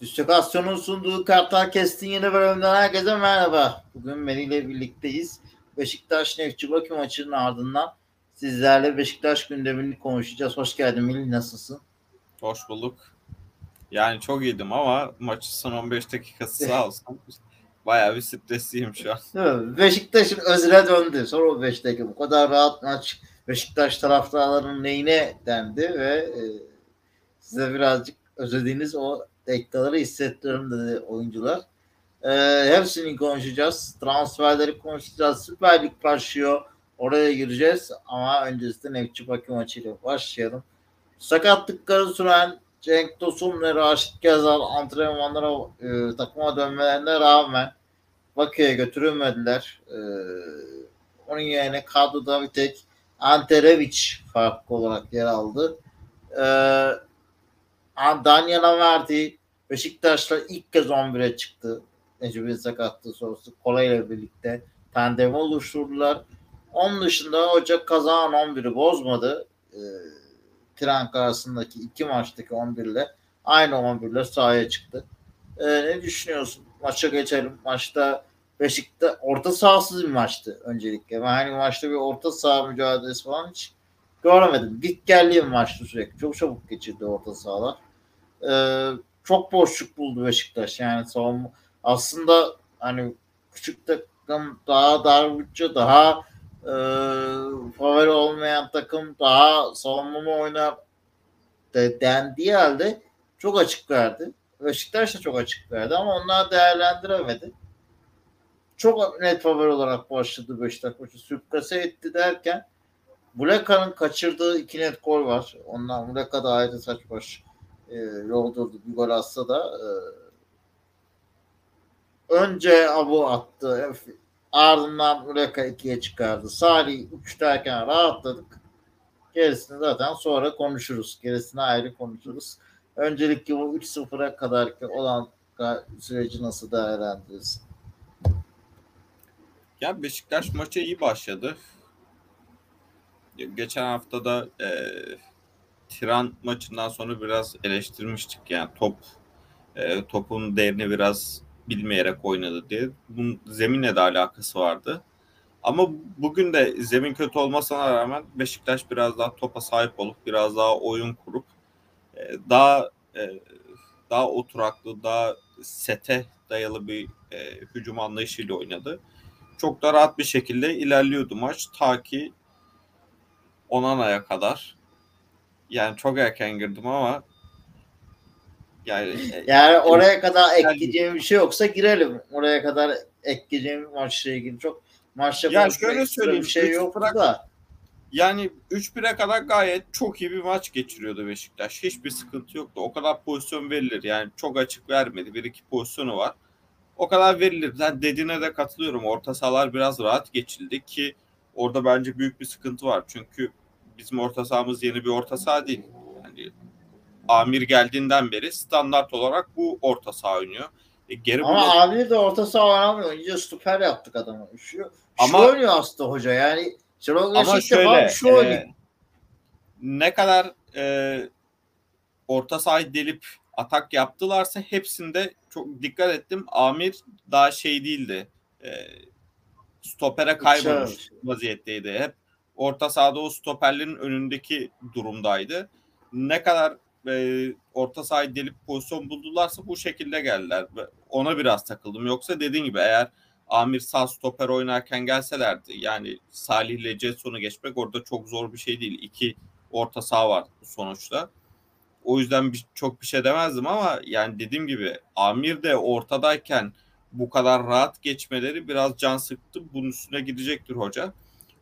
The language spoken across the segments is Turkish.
Distokasyon'un sunduğu Kartal Kest'in yeni bölümünden herkese merhaba. Bugün Meri ile birlikteyiz. Beşiktaş Nefçi Bakü maçının ardından sizlerle Beşiktaş gündemini konuşacağız. Hoş geldin Melih, nasılsın? Hoş bulduk. Yani çok iyiydim ama maçı son 15 dakikası sağ olsun. Bayağı bir stresliyim şu an. Beşiktaş'ın özüne döndü. Son 15 dakika bu kadar rahat maç Beşiktaş taraftarlarının neyine dendi ve e, size birazcık özlediğiniz o dakikaları hissettiriyorum dedi oyuncular. E, hepsini konuşacağız. Transferleri konuşacağız. Süper Lig başlıyor. Oraya gireceğiz ama öncesinde Nefçi Bakü maçıyla başlayalım. Sakatlıkları süren Cenk Tosun ve Raşit Gezal antrenmanlara e, takıma dönmelerine rağmen Bakü'ye götürülmediler. E, onun yerine kadroda bir tek Anterevic farklı olarak yer aldı. E, Daniel verdi. Beşiktaş'la ilk kez 11'e çıktı. Necip'in sakatlığı sonrası Kola ile birlikte tandem oluşturdular. Onun dışında Ocak kazanan 11'i bozmadı. E, Tren arasındaki iki maçtaki 11 ile aynı 11 ile sahaya çıktı. E, ne düşünüyorsun? Maça geçelim. Maçta Beşik'te orta sahasız bir maçtı öncelikle. Ben hani maçta bir orta saha mücadelesi falan hiç göremedim. Git geldi bir maçtı sürekli. Çok çabuk geçirdi orta sahalar. Ee, çok boşluk buldu Beşiktaş. Yani savunma aslında hani küçük takım daha dar bütçe daha e, favori olmayan takım daha savunma oynar de, dendiği halde çok açık verdi. Beşiktaş da çok açık verdi ama onlar değerlendiremedi. Çok net favori olarak başladı Beşiktaş maçı. Sürprize etti derken Buleka'nın kaçırdığı iki net gol var. Ondan Buleka da ayrı saç baş e, yoldurdu bir gol atsa da e, önce Abu attı. Ardından Buleka ikiye çıkardı. Salih 3 derken rahatladık. Gerisini zaten sonra konuşuruz. Gerisini ayrı konuşuruz. Öncelikle bu 3-0'a kadar olan süreci nasıl değerlendirirsin? Ya Beşiktaş maça iyi başladı. Geçen hafta da e, Tiran maçından sonra biraz eleştirmiştik yani top e, topun değerini biraz bilmeyerek oynadı diye. Bunun zeminle de alakası vardı. Ama bugün de zemin kötü olmasına rağmen Beşiktaş biraz daha topa sahip olup biraz daha oyun kurup e, daha e, daha oturaklı, daha sete dayalı bir e, hücum anlayışıyla oynadı. Çok da rahat bir şekilde ilerliyordu maç ta ki Onana'ya kadar. Yani çok erken girdim ama yani e, yani oraya kadar ekleyeceğim bir şey yoksa girelim. Oraya kadar ekleyeceğim maçla ilgili çok maçla ya şöyle söyleyeyim bir şey yok da. Yani 3-1'e kadar gayet çok iyi bir maç geçiriyordu Beşiktaş. Hiçbir sıkıntı yoktu. O kadar pozisyon verilir. Yani çok açık vermedi. Bir iki pozisyonu var. O kadar verilir. Ben dediğine de katılıyorum. Orta sahalar biraz rahat geçildi ki orada bence büyük bir sıkıntı var. Çünkü bizim orta sahamız yeni bir orta saha değil. Yani Amir geldiğinden beri standart olarak bu orta saha oynuyor. E, geri Ama burada... Amir de orta saha oynamıyor. Önce stoper yaptık adamı. Şu, Ama, şu oynuyor aslında hoca. Yani ama şöyle şu e, ne kadar e, orta sahayı delip atak yaptılarsa hepsinde çok dikkat ettim. Amir daha şey değildi. E, stopere kaybolmuş vaziyetteydi. Hep orta sahada o stoperlerin önündeki durumdaydı. Ne kadar e, orta sahayı delip pozisyon buldularsa bu şekilde geldiler. Ona biraz takıldım. Yoksa dediğin gibi eğer Amir sağ stoper oynarken gelselerdi yani Salih ile Jetson'u geçmek orada çok zor bir şey değil. İki orta saha var sonuçta. O yüzden bir, çok bir şey demezdim ama yani dediğim gibi Amir de ortadayken bu kadar rahat geçmeleri biraz can sıktı. Bunun üstüne gidecektir hoca.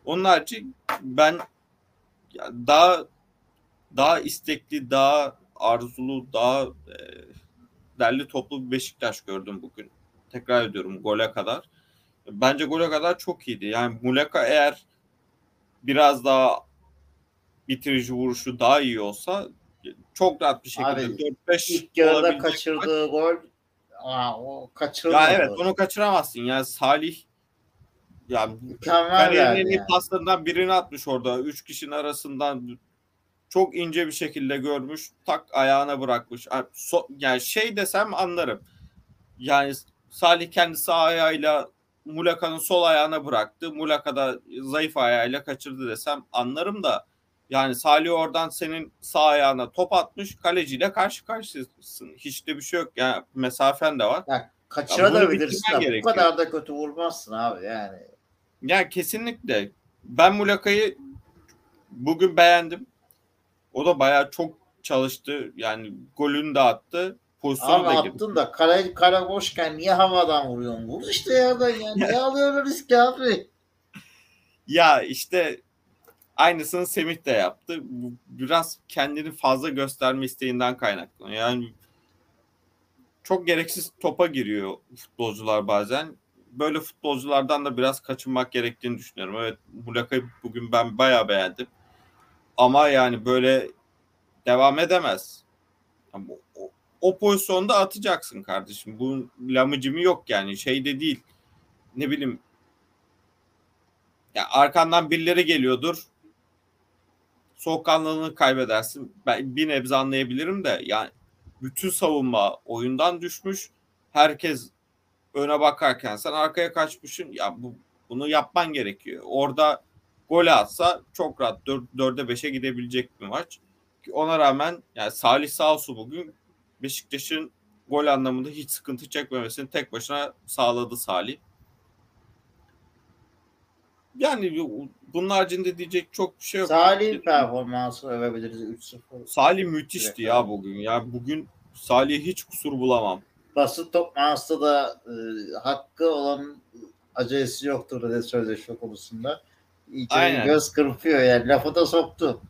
Onun harici ben daha daha istekli, daha arzulu, daha e, derli toplu bir Beşiktaş gördüm bugün. Tekrar ediyorum gole kadar. Bence gole kadar çok iyiydi. Yani Muleka eğer biraz daha bitirici vuruşu daha iyi olsa çok rahat bir şekilde 4-5 ilk yarıda kaçırdığı gol aa, o kaçırılmadı. Ya evet onu kaçıramazsın. Yani Salih ya kariyerin en iyi paslarından birini atmış orada. Üç kişinin arasından çok ince bir şekilde görmüş. Tak ayağına bırakmış. Yani şey desem anlarım. Yani Salih kendi sağ ayağıyla Mulaka'nın sol ayağına bıraktı. Mulaka da zayıf ayağıyla kaçırdı desem anlarım da yani Salih oradan senin sağ ayağına top atmış kaleciyle karşı karşıyasın. Hiç de bir şey yok. Yani mesafen de var. Ya, kaçırabilirsin bu kadar da kötü vurmazsın abi yani. Ya kesinlikle. Ben Mulaka'yı bugün beğendim. O da bayağı çok çalıştı. Yani golünü de attı. Pozisyonu da attın girdi. da kale, kale boşken niye havadan vuruyorsun? Vur işte yerden yani. Niye alıyorsun riski abi? Ya işte aynısını Semih de yaptı. Biraz kendini fazla gösterme isteğinden kaynaklanıyor. Yani çok gereksiz topa giriyor futbolcular bazen. Böyle futbolculardan da biraz kaçınmak gerektiğini düşünüyorum. Evet Mulaka'yı bugün ben bayağı beğendim. Ama yani böyle devam edemez. Yani o, o pozisyonda atacaksın kardeşim. Bu lamıcımı yok yani. Şey de değil. Ne bileyim ya arkandan birileri geliyordur. Soğukkanlılığını kaybedersin. Ben bir nebze anlayabilirim de yani bütün savunma oyundan düşmüş. Herkes öne bakarken sen arkaya kaçmışsın. Ya bu bunu yapman gerekiyor. Orada gol atsa çok rahat 4, 4'e 5'e gidebilecek bir maç. Ona rağmen yani Salih Sağsu bugün Beşiktaş'ın gol anlamında hiç sıkıntı çekmemesini tek başına sağladı Salih. Yani bunun haricinde diyecek çok bir şey yok. Salih performansı övebiliriz 3-0. Salih müthişti evet. ya bugün. Ya bugün Salih'e hiç kusur bulamam. Basın toplantısı da e, hakkı olan acelesi yoktur dedi sözleşme konusunda. İyice aynen. göz kırpıyor yani lafı da soktu.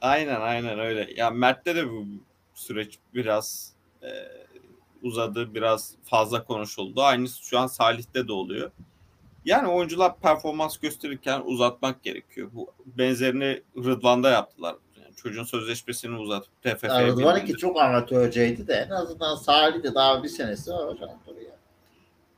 Aynen aynen öyle. Ya Mert'te de bu süreç biraz e, uzadı, biraz fazla konuşuldu. Aynısı şu an Salih'te de oluyor. Yani oyuncular performans gösterirken uzatmak gerekiyor. Bu benzerini Rıdvan'da yaptılar. Yani çocuğun sözleşmesini uzatıp TFF'ye Rıdvan ki çok amatörceydi de en azından Salih de daha bir senesi var hocam buraya.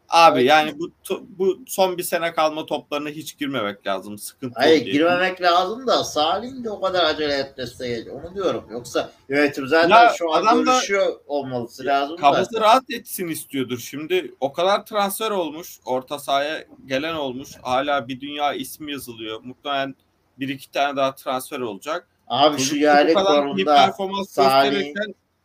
Abi yani bu bu son bir sene kalma toplarına hiç girmemek lazım. Sıkıntı Hayır girmemek lazım da Salih'in de o kadar acele etmesi onu diyorum. Yoksa yönetim zaten ya, şu an görüşüyor olması lazım. Kafası da. rahat etsin istiyordur. Şimdi o kadar transfer olmuş. Orta sahaya gelen olmuş. Hala bir dünya ismi yazılıyor. Muhtemelen bir iki tane daha transfer olacak. Abi şu yerli konumda Salih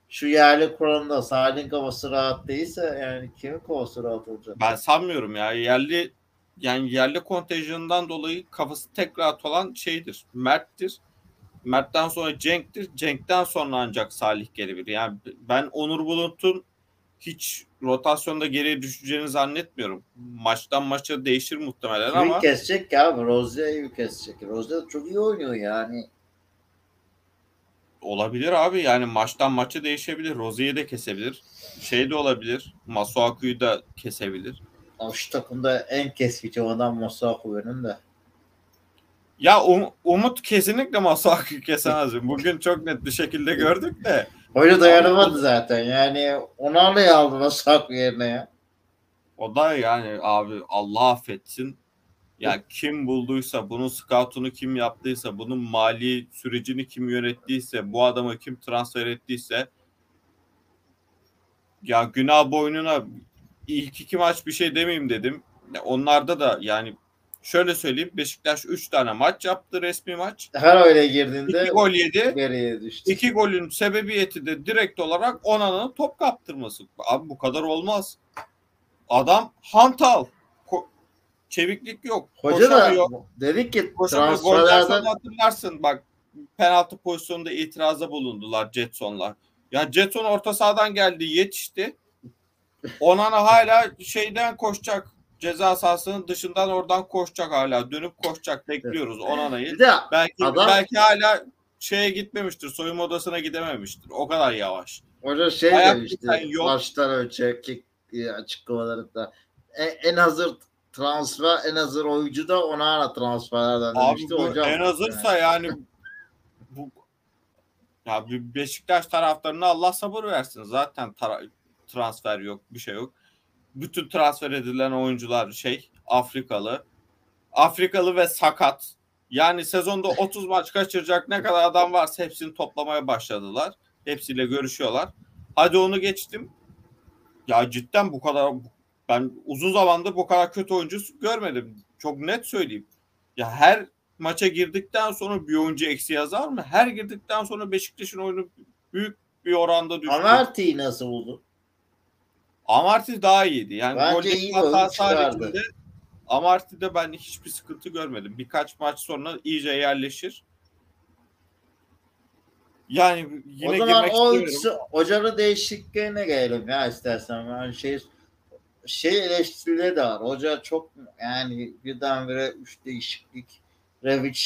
şu yerli kuralında Salih'in kafası rahat değilse yani kimin kafası rahat olacak? Ben sanmıyorum ya. Yerli yani yerli kontenjanından dolayı kafası tek rahat olan şeydir. Mert'tir. Mert'ten sonra Cenk'tir. Cenk'ten sonra ancak Salih gelebilir. Yani ben Onur Bulut'un hiç rotasyonda geriye düşeceğini zannetmiyorum. Maçtan maça değişir muhtemelen Kimi ama. kesecek ya? Rozia'yı kesecek. Rozia çok iyi oynuyor yani. Olabilir abi yani maçtan maça değişebilir. Rozier'i de kesebilir. Şey de olabilir. Masuaku'yu da kesebilir. Abi şu takımda en keskici adam Masuaku benim de. Ya um, Umut kesinlikle Masuaku'yu kesemez. Bugün çok net bir şekilde gördük de. Öyle dayanamadı zaten. Yani Onarlı'yı aldı Masuaku yerine ya. O da yani abi Allah affetsin ya kim bulduysa, bunun scout'unu kim yaptıysa, bunun mali sürecini kim yönettiyse, bu adamı kim transfer ettiyse ya günah boynuna ilk iki maç bir şey demeyeyim dedim. Ya onlarda da yani şöyle söyleyeyim Beşiktaş 3 tane maç yaptı resmi maç. Her öyle girdiğinde 2 gol yedi. Geriye düştü. 2 golün sebebiyeti de direkt olarak Onana'nın top kaptırması. Abi bu kadar olmaz. Adam hantal çeviklik yok. Hoca da dedik ki transferlerden hatırlarsın bak penaltı pozisyonunda itiraza bulundular Jetson'lar. Ya Jetson orta sahadan geldi yetişti. Onana hala şeyden koşacak. Ceza sahasının dışından oradan koşacak hala. Dönüp koşacak. Bekliyoruz Onana'yı. Belki adam, belki hala şeye gitmemiştir. Soyunma odasına gidememiştir. O kadar yavaş. Hoca şey Ayak demişti. Maçtan önce açıklamalarında en, en hazır transfer en hazır oyuncu da Onana transferlerden Abi demişti bu hocam. En hazırsa yani, yani bu ya Beşiktaş taraftarına Allah sabır versin. Zaten tara- transfer yok, bir şey yok. Bütün transfer edilen oyuncular şey Afrikalı. Afrikalı ve sakat. Yani sezonda 30 maç kaçıracak ne kadar adam varsa hepsini toplamaya başladılar. Hepsiyle görüşüyorlar. Hadi onu geçtim. Ya cidden bu kadar ben uzun zamandır bu kadar kötü oyuncu görmedim. Çok net söyleyeyim. Ya her maça girdikten sonra bir oyuncu eksi yazar mı? Her girdikten sonra Beşiktaş'ın oyunu büyük bir oranda düştü. Amarty'yi nasıl buldu? Amarty daha iyiydi. Yani Bence iyi çıkardı. haricinde Amarty'de ben hiçbir sıkıntı görmedim. Birkaç maç sonra iyice yerleşir. Yani yine o zaman o hocanın değişikliğine gelelim ya istersen. Yani şey şey eleştirileri de var. Hoca çok yani birdenbire üç değişiklik. Revic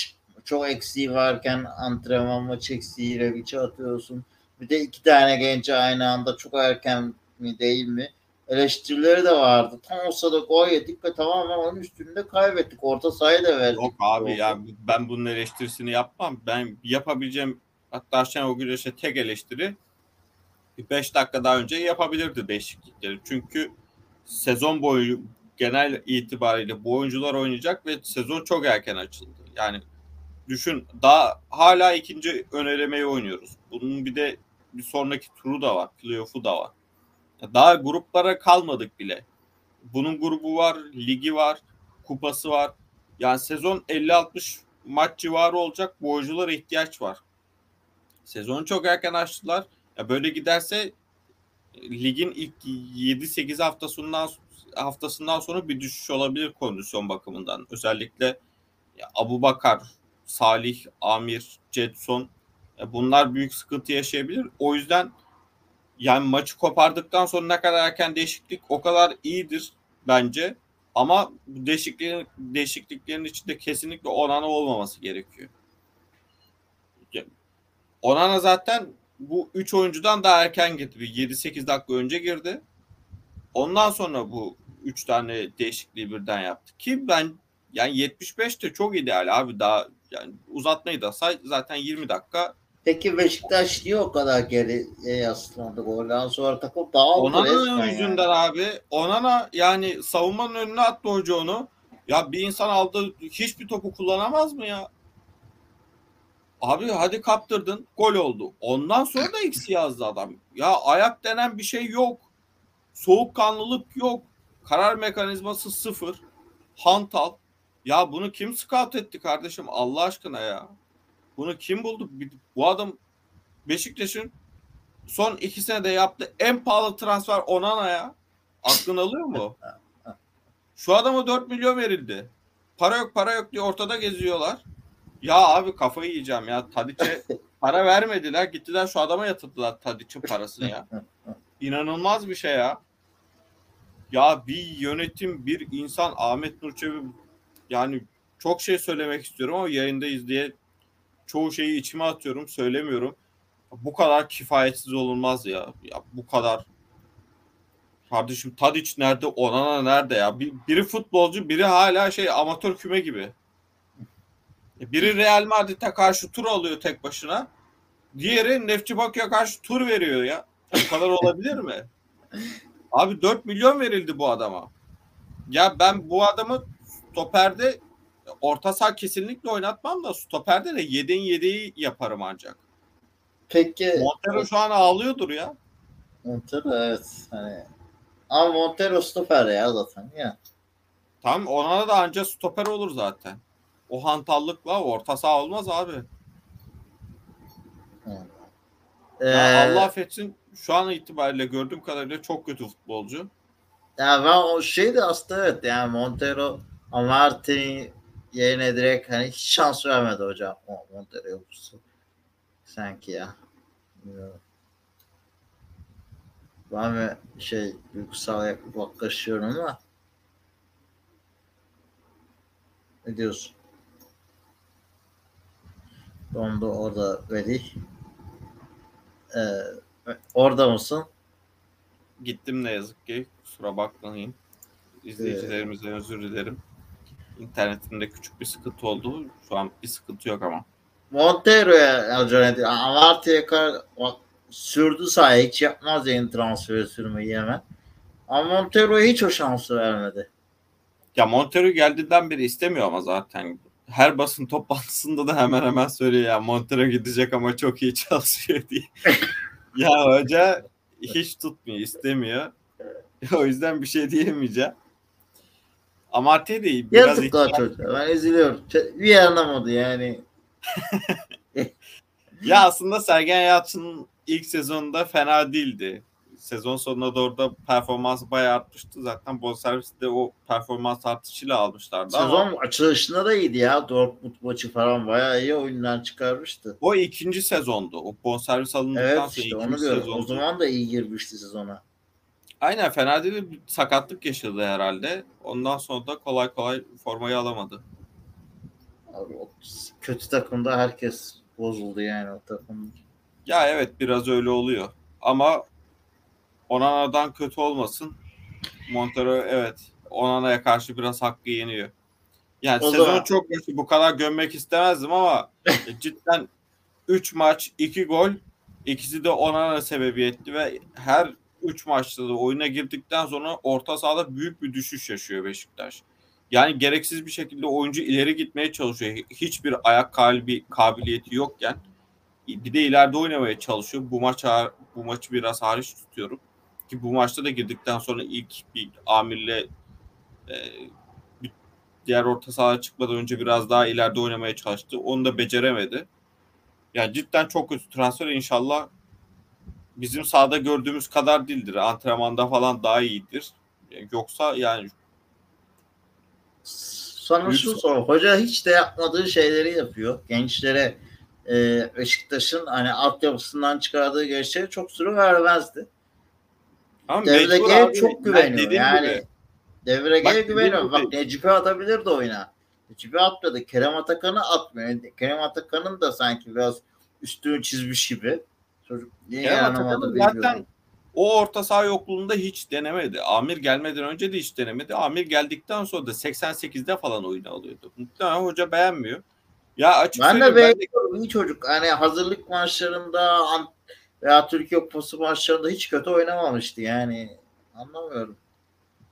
çok eksiği varken antrenman maç eksiği Revic'e atıyorsun. Bir de iki tane genç aynı anda çok erken mi değil mi? Eleştirileri de vardı. Tam olsa da gol yedik ve tamamen onun üstünde kaybettik. Orta sahayı da verdik. Yok abi ya ben bunun eleştirisini yapmam. Ben yapabileceğim hatta Şenol Güneş'e tek eleştiri 5 dakika daha önce yapabilirdi değişiklikleri. Çünkü sezon boyu genel itibariyle bu oyuncular oynayacak ve sezon çok erken açıldı. Yani düşün daha hala ikinci önelemeyi oynuyoruz. Bunun bir de bir sonraki turu da var. Playoff'u da var. Daha gruplara kalmadık bile. Bunun grubu var, ligi var, kupası var. Yani sezon 50-60 maç civarı olacak. Bu oyunculara ihtiyaç var. Sezonu çok erken açtılar. Ya böyle giderse ligin ilk 7-8 haftasından haftasından sonra bir düşüş olabilir kondisyon bakımından. Özellikle Abu Bakar, Salih, Amir, Jetson e, bunlar büyük sıkıntı yaşayabilir. O yüzden yani maçı kopardıktan sonra ne kadar erken değişiklik o kadar iyidir bence. Ama bu değişikliklerin, değişikliklerin içinde kesinlikle Onana olmaması gerekiyor. Onana zaten bu 3 oyuncudan daha erken girdi. 7-8 dakika önce girdi. Ondan sonra bu 3 tane değişikliği birden yaptı. Ki ben yani 75 de çok ideal abi daha yani uzatmayı da say zaten 20 dakika. Peki Beşiktaş niye o kadar geriye yaslandı golden sonra takım dağıldı resmen yüzünden yani. abi Onana yani savunmanın önüne attı hoca onu. Ya bir insan aldı hiçbir topu kullanamaz mı ya? Abi hadi kaptırdın gol oldu. Ondan sonra da eksi yazdı adam. Ya ayak denen bir şey yok. Soğukkanlılık yok. Karar mekanizması sıfır. Hantal. Ya bunu kim scout etti kardeşim Allah aşkına ya? Bunu kim buldu? Bu adam Beşiktaş'ın son iki senede yaptığı en pahalı transfer Onana ya. Aklın alıyor mu? Şu adama 4 milyon verildi. Para yok para yok diye ortada geziyorlar. Ya abi kafayı yiyeceğim ya. Tadiç'e para vermediler. Gittiler şu adama yatırdılar Tadiç'in parasını ya. İnanılmaz bir şey ya. Ya bir yönetim, bir insan Ahmet Nurçevi yani çok şey söylemek istiyorum ama yayındayız diye çoğu şeyi içime atıyorum, söylemiyorum. Bu kadar kifayetsiz olunmaz ya. Ya bu kadar Kardeşim Tadic nerede? Onana nerede ya? Bir- biri futbolcu, biri hala şey amatör küme gibi. E, Biri Real Madrid'e karşı tur alıyor tek başına. Diğeri Nefçi Bakü'ye karşı tur veriyor ya. Bu kadar olabilir mi? Abi 4 milyon verildi bu adama. Ya ben bu adamı stoperde orta saha kesinlikle oynatmam da stoperde de yedin yedeği yaparım ancak. Peki Montero şu an ağlıyordur ya. Montero evet. Hani, ama Montero stoper ya zaten ya. Tam ona da anca stoper olur zaten. O hantallıkla orta saha olmaz abi. Ee, Ya Allah affetsin şu an itibariyle gördüğüm kadarıyla çok kötü futbolcu. Ya ben o şey de aslında evet yani Montero Amartey yerine direkt hani hiç şans vermedi hocam o Montero yoksa. Sanki ya. Bilmiyorum. Ben mi şey duygusal yaklaşıyorum ama ne diyorsun? Dondu orada Veli. Ee, orada mısın? Gittim ne yazık ki. Kusura bakmayın. İzleyicilerimizden özür dilerim. İnternetimde küçük bir sıkıntı oldu. Şu an bir sıkıntı yok ama. Montero'ya acele Amartya'ya kadar sürdü sahaya hiç yapmaz yeni transferi sürmeyi hemen. Ama Montero'ya hiç o şansı vermedi. Ya Montero geldiğinden beri istemiyor ama zaten. Her basın toplantısında da hemen hemen söylüyor ya Montero gidecek ama çok iyi çalışıyor diye. ya hoca hiç tutmuyor, istemiyor. o yüzden bir şey diyemeyeceğim. Amartya değil. Biraz Yazıklar çocuğa. Ben üzülüyorum. Bir anlamadı yani. ya aslında Sergen Yalçın'ın ilk sezonunda fena değildi. Sezon sonuna doğru da performansı bayağı artmıştı. Zaten bonservisi de o performans artışıyla almışlardı Sezon ama... açılışında da iyiydi ya. Dortmund maçı falan bayağı iyi oyundan çıkarmıştı. O ikinci sezondu. O bonservis alındıktan evet, sonra işte ikinci onu diyorum. sezondu. O zaman da iyi girmişti sezona. Aynen fena değil. Bir sakatlık yaşadı herhalde. Ondan sonra da kolay kolay formayı alamadı. Abi, o kötü takımda herkes bozuldu yani o takım. Ya evet biraz öyle oluyor. Ama Onana'dan kötü olmasın. Montero evet Onana'ya karşı biraz hakkı yeniyor. Yani o sezon çok kötü. Bu kadar gömmek istemezdim ama cidden 3 maç 2 gol ikisi de Onana sebebiyetti ve her 3 maçta da oyuna girdikten sonra orta sahada büyük bir düşüş yaşıyor Beşiktaş. Yani gereksiz bir şekilde oyuncu ileri gitmeye çalışıyor. Hiçbir ayak kalbi kabiliyeti yokken bir de ileride oynamaya çalışıyor. Bu maç bu maçı biraz hariç tutuyorum. Ki bu maçta da girdikten sonra ilk bir Amir'le e, bir diğer orta sahaya çıkmadan önce biraz daha ileride oynamaya çalıştı. Onu da beceremedi. Yani cidden çok kötü transfer. İnşallah bizim sahada gördüğümüz kadar değildir. Antrenmanda falan daha iyidir. Yoksa yani sana şu sor. Hoca hiç de yapmadığı şeyleri yapıyor. Gençlere e, Beşiktaş'ın hani altyapısından çıkardığı gençlere çok süre vermezdi. Ama Devrege'ye çok güveniyor. Yani gibi. Devrege'ye güveniyor. Bak Necip'i atabilirdi oyuna. Necip'i atmadı. Kerem Atakan'ı atmıyor. Kerem Atakan'ın da sanki biraz üstünü çizmiş gibi. Çocuk niye yanamadı Zaten o orta saha yokluğunda hiç denemedi. Amir gelmeden önce de hiç denemedi. Amir geldikten sonra da 88'de falan oyunu alıyordu. Muhtemelen hoca beğenmiyor. Ya açık ben de beğeniyorum. Ben de... iyi çocuk. Hani hazırlık maçlarında veya Türkiye Kupası maçlarında hiç kötü oynamamıştı yani. Anlamıyorum.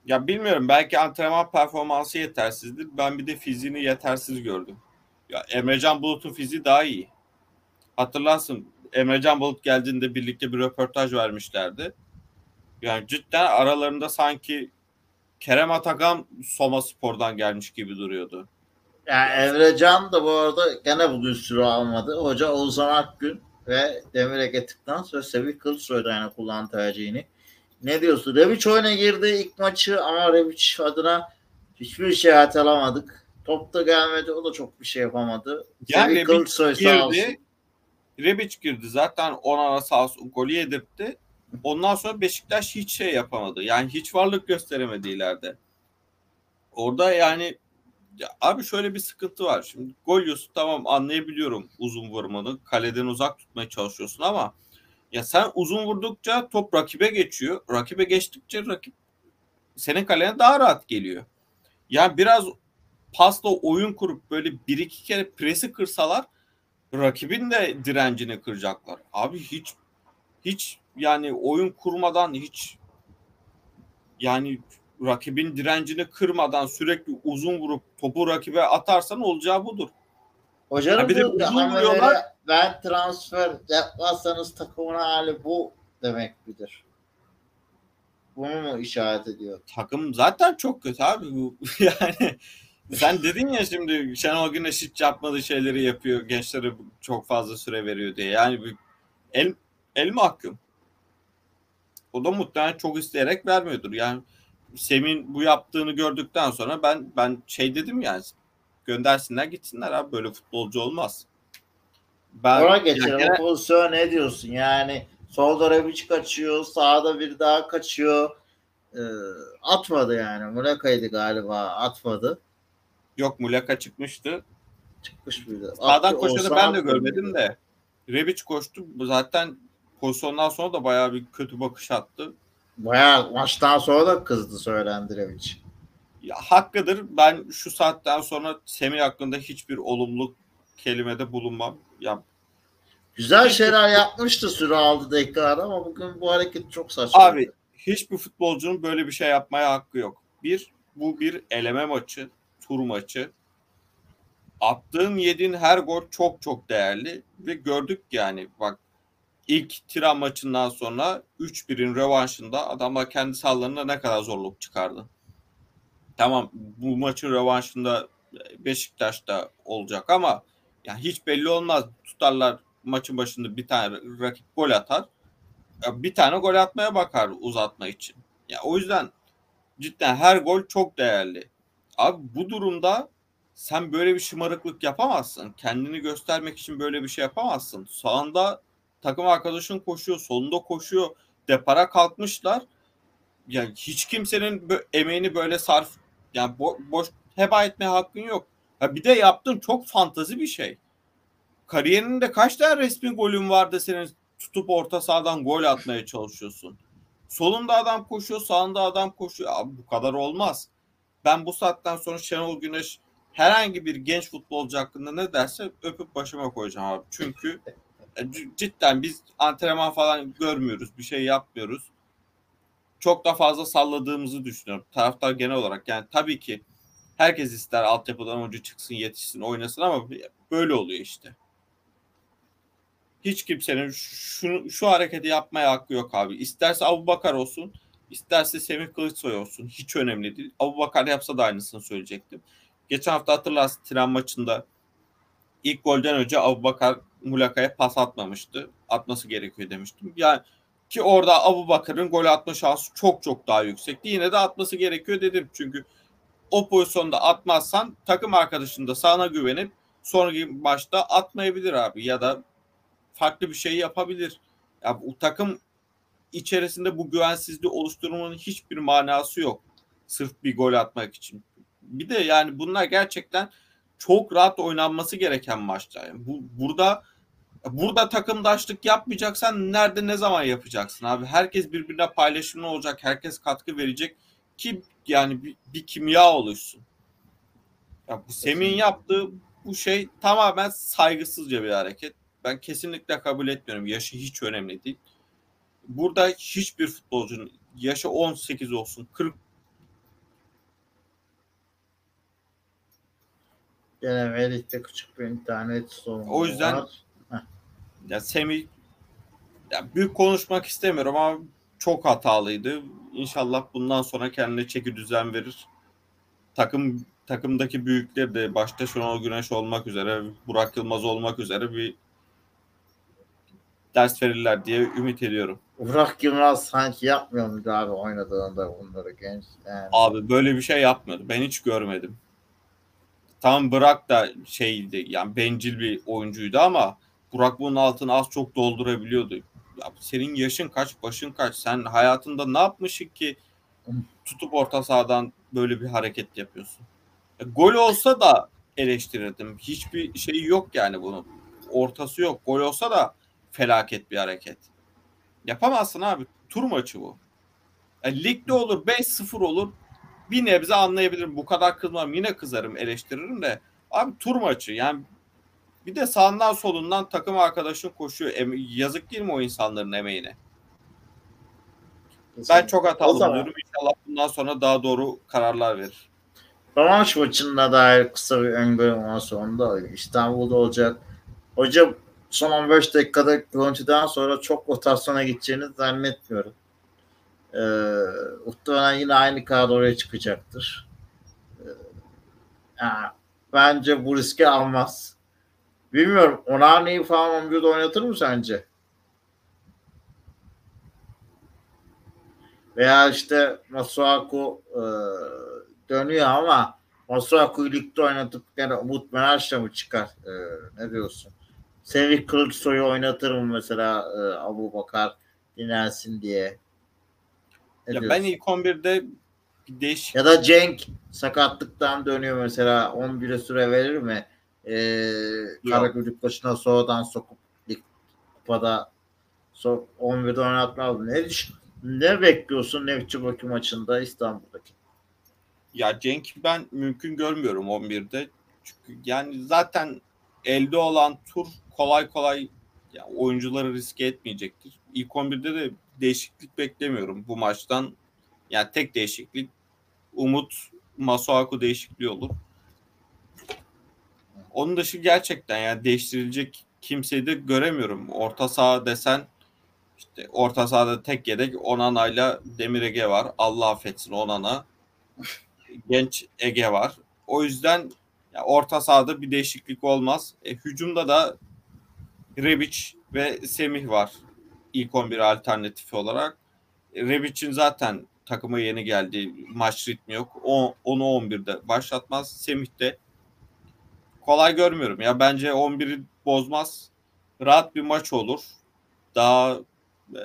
Ya bilmiyorum belki antrenman performansı yetersizdir. Ben bir de fiziğini yetersiz gördüm. Ya Emrecan Bulut'un fiziği daha iyi. Hatırlarsın Emrecan Bulut geldiğinde birlikte bir röportaj vermişlerdi. Yani cidden aralarında sanki Kerem Atakan Soma Spor'dan gelmiş gibi duruyordu. Yani Emrecan da bu arada gene bugün süre almadı. Hoca Oğuzhan Akgün ve Demir Egetik'ten sonra Sevil Kılıçsoy'da yani kullan tercihini. Ne diyorsun? Rebic oyuna girdi ilk maçı ama Rebic adına hiçbir şey hatırlamadık. Top da gelmedi. O da çok bir şey yapamadı. Yani Sevil Kılıçsoy sağ olsun. Rebic girdi. Zaten ona sağ olsun golü yedirtti. Ondan sonra Beşiktaş hiç şey yapamadı. Yani hiç varlık gösteremedi ileride. Orada yani ya abi şöyle bir sıkıntı var. Şimdi Golyos tamam anlayabiliyorum uzun vurmanı. Kaleden uzak tutmaya çalışıyorsun ama ya sen uzun vurdukça top rakibe geçiyor. Rakibe geçtikçe rakip senin kalene daha rahat geliyor. Yani biraz pasla oyun kurup böyle bir iki kere presi kırsalar rakibin de direncini kıracaklar. Abi hiç hiç yani oyun kurmadan hiç yani rakibin direncini kırmadan sürekli uzun vurup topu rakibe atarsan olacağı budur. Hocanın ya bir de uzun vuruyorlar. Ben transfer yapmazsanız takımın hali bu demek midir? Bunu mu işaret ediyor? Takım zaten çok kötü abi. yani sen dedin ya şimdi Şenol Güneş hiç yapmadığı şeyleri yapıyor. Gençlere çok fazla süre veriyor diye. Yani bir el, el mahkum. O da muhtemelen çok isteyerek vermiyordur. Yani Sem'in bu yaptığını gördükten sonra ben ben şey dedim yani göndersinler gitsinler abi böyle futbolcu olmaz. Ben Ona geçelim. Yani, o pozisyon ne diyorsun? Yani solda Rebic kaçıyor, sağda bir daha kaçıyor. Ee, atmadı yani. Muleka'ydı galiba. Atmadı. Yok Muleka çıkmıştı. Çıkmış mıydı? Sağdan koşanı ben de görmedim de. Rebic koştu. Zaten pozisyondan sonra da bayağı bir kötü bakış attı. Bayağı maçtan sonra da kızdı Söylendirevic. Ya, hakkıdır. Ben şu saatten sonra Semih hakkında hiçbir olumlu kelimede bulunmam. Ya Güzel şeyler yapmıştı süre aldı dakikalarda ama bugün bu hareket çok saçma. Abi hiçbir futbolcunun böyle bir şey yapmaya hakkı yok. Bir, bu bir eleme maçı, tur maçı. attığın yediğin her gol çok çok değerli ve gördük yani bak ilk Tiran maçından sonra 3-1'in rövanşında adamlar kendi sahalarında ne kadar zorluk çıkardı. Tamam bu maçın rövanşında Beşiktaş'ta olacak ama yani hiç belli olmaz. Tutarlar maçın başında bir tane rakip gol atar. Bir tane gol atmaya bakar uzatma için. Ya o yüzden cidden her gol çok değerli. Abi bu durumda sen böyle bir şımarıklık yapamazsın. Kendini göstermek için böyle bir şey yapamazsın. Sağında takım arkadaşın koşuyor, solunda koşuyor. Depara kalkmışlar. Yani hiç kimsenin emeğini böyle sarf yani bo- boş heba etmeye hakkın yok. Ha bir de yaptığın çok fantazi bir şey. Kariyerinde kaç tane resmi golün vardı senin tutup orta sahadan gol atmaya çalışıyorsun. Solunda adam koşuyor, sağında adam koşuyor. Abi bu kadar olmaz. Ben bu saatten sonra Şenol Güneş herhangi bir genç futbolcu hakkında ne derse öpüp başıma koyacağım abi. Çünkü cidden biz antrenman falan görmüyoruz. Bir şey yapmıyoruz. Çok da fazla salladığımızı düşünüyorum. Taraftar genel olarak. Yani tabii ki herkes ister altyapıdan oyuncu çıksın, yetişsin, oynasın ama böyle oluyor işte. Hiç kimsenin şu, şu hareketi yapmaya hakkı yok abi. İsterse Abu Bakar olsun, isterse Semih Kılıçsoy olsun. Hiç önemli değil. Abu Bakar yapsa da aynısını söyleyecektim. Geçen hafta hatırlarsın tren maçında ilk golden önce Abu Bakar Mulaka'ya pas atmamıştı. Atması gerekiyor demiştim. Yani ki orada Abu Bakar'ın gol atma şansı çok çok daha yüksekti. Yine de atması gerekiyor dedim. Çünkü o pozisyonda atmazsan takım arkadaşın da sana güvenip sonraki maçta atmayabilir abi. Ya da farklı bir şey yapabilir. Ya bu takım içerisinde bu güvensizliği oluşturmanın hiçbir manası yok. Sırf bir gol atmak için. Bir de yani bunlar gerçekten çok rahat oynanması gereken maçlar. Yani bu burada burada takımdaşlık yapmayacaksan nerede ne zaman yapacaksın abi? Herkes birbirine paylaşımlı olacak, herkes katkı verecek ki yani bir, bir kimya oluşsun. Ya bu Semih'in yaptığı bu şey tamamen saygısızca bir hareket. Ben kesinlikle kabul etmiyorum. Yaşı hiç önemli değil. Burada hiçbir futbolcunun yaşı 18 olsun, 40 Gene Melih'te küçük bir internet sorunu O yüzden var. ya Semih ya büyük konuşmak istemiyorum ama çok hatalıydı. İnşallah bundan sonra kendine çeki düzen verir. Takım takımdaki büyükler de başta Şenol Güneş olmak üzere, Burak Yılmaz olmak üzere bir ders verirler diye ümit ediyorum. Burak Yılmaz sanki yapmıyor muydu abi oynadığında bunları genç? Yani. Abi böyle bir şey yapmadı. Ben hiç görmedim. Tam Burak da şeydi yani bencil bir oyuncuydu ama Burak bunun altını az çok doldurabiliyordu. Ya senin yaşın kaç, başın kaç? Sen hayatında ne yapmışsın ki tutup orta sahadan böyle bir hareket yapıyorsun? E, gol olsa da eleştirirdim. Hiçbir şey yok yani bunun. Ortası yok. Gol olsa da felaket bir hareket. Yapamazsın abi. Tur maçı bu. Yani ligde olur 5-0 olur. Bir nebze anlayabilirim. Bu kadar kızmam. Yine kızarım eleştiririm de. Abi tur maçı yani bir de sağından solundan takım arkadaşın koşuyor. yazık değil mi o insanların emeğine? Kesinlikle. Ben çok hatalı buluyorum. İnşallah bundan sonra daha doğru kararlar verir. Rövanş maçına dair kısa bir öngörüm var sonunda. İstanbul'da olacak. Hocam son 15 dakikada görüntüden sonra çok rotasyona gideceğini zannetmiyorum. Ee, muhtemelen yine aynı kadroya çıkacaktır. Ee, yani bence bu riski almaz. Bilmiyorum. Onani'yi falan 11'de oynatır mı sence? Veya işte Masuaku e, dönüyor ama Masuaku'yu ligde oynatıp yani Umut Meraş'la mı çıkar? E, ne diyorsun? Semih Kılıçsoy'u oynatır mı mesela e, Abu Bakar dinlensin diye? Ne ya ben ilk 11'de bir değişik... Ya da Cenk sakatlıktan dönüyor mesela 11'e süre verir mi? Ee, Karagümrük başına sonradan sokup lig kupada so, 11'de oynatmaz mı? Ne, ne bekliyorsun Nefçi maçında İstanbul'daki? Ya Cenk ben mümkün görmüyorum 11'de. Çünkü yani zaten elde olan tur kolay kolay yani oyuncuları riske etmeyecektir. İlk 11'de de değişiklik beklemiyorum bu maçtan. Yani tek değişiklik Umut Masuaku değişikliği olur. onun dışı gerçekten yani değiştirilecek kimseyi de göremiyorum. Orta saha desen işte orta sahada tek yedek Onana'yla Demir Ege var. Allah affetsin Onana. Genç Ege var. O yüzden ya orta sahada bir değişiklik olmaz. E, hücumda da Rebic ve Semih var. İlk 11 alternatifi olarak. E, Rebic'in zaten takıma yeni geldi. Maç ritmi yok. O, onu 11'de başlatmaz. Semih de kolay görmüyorum. Ya bence 11'i bozmaz. Rahat bir maç olur. Daha e,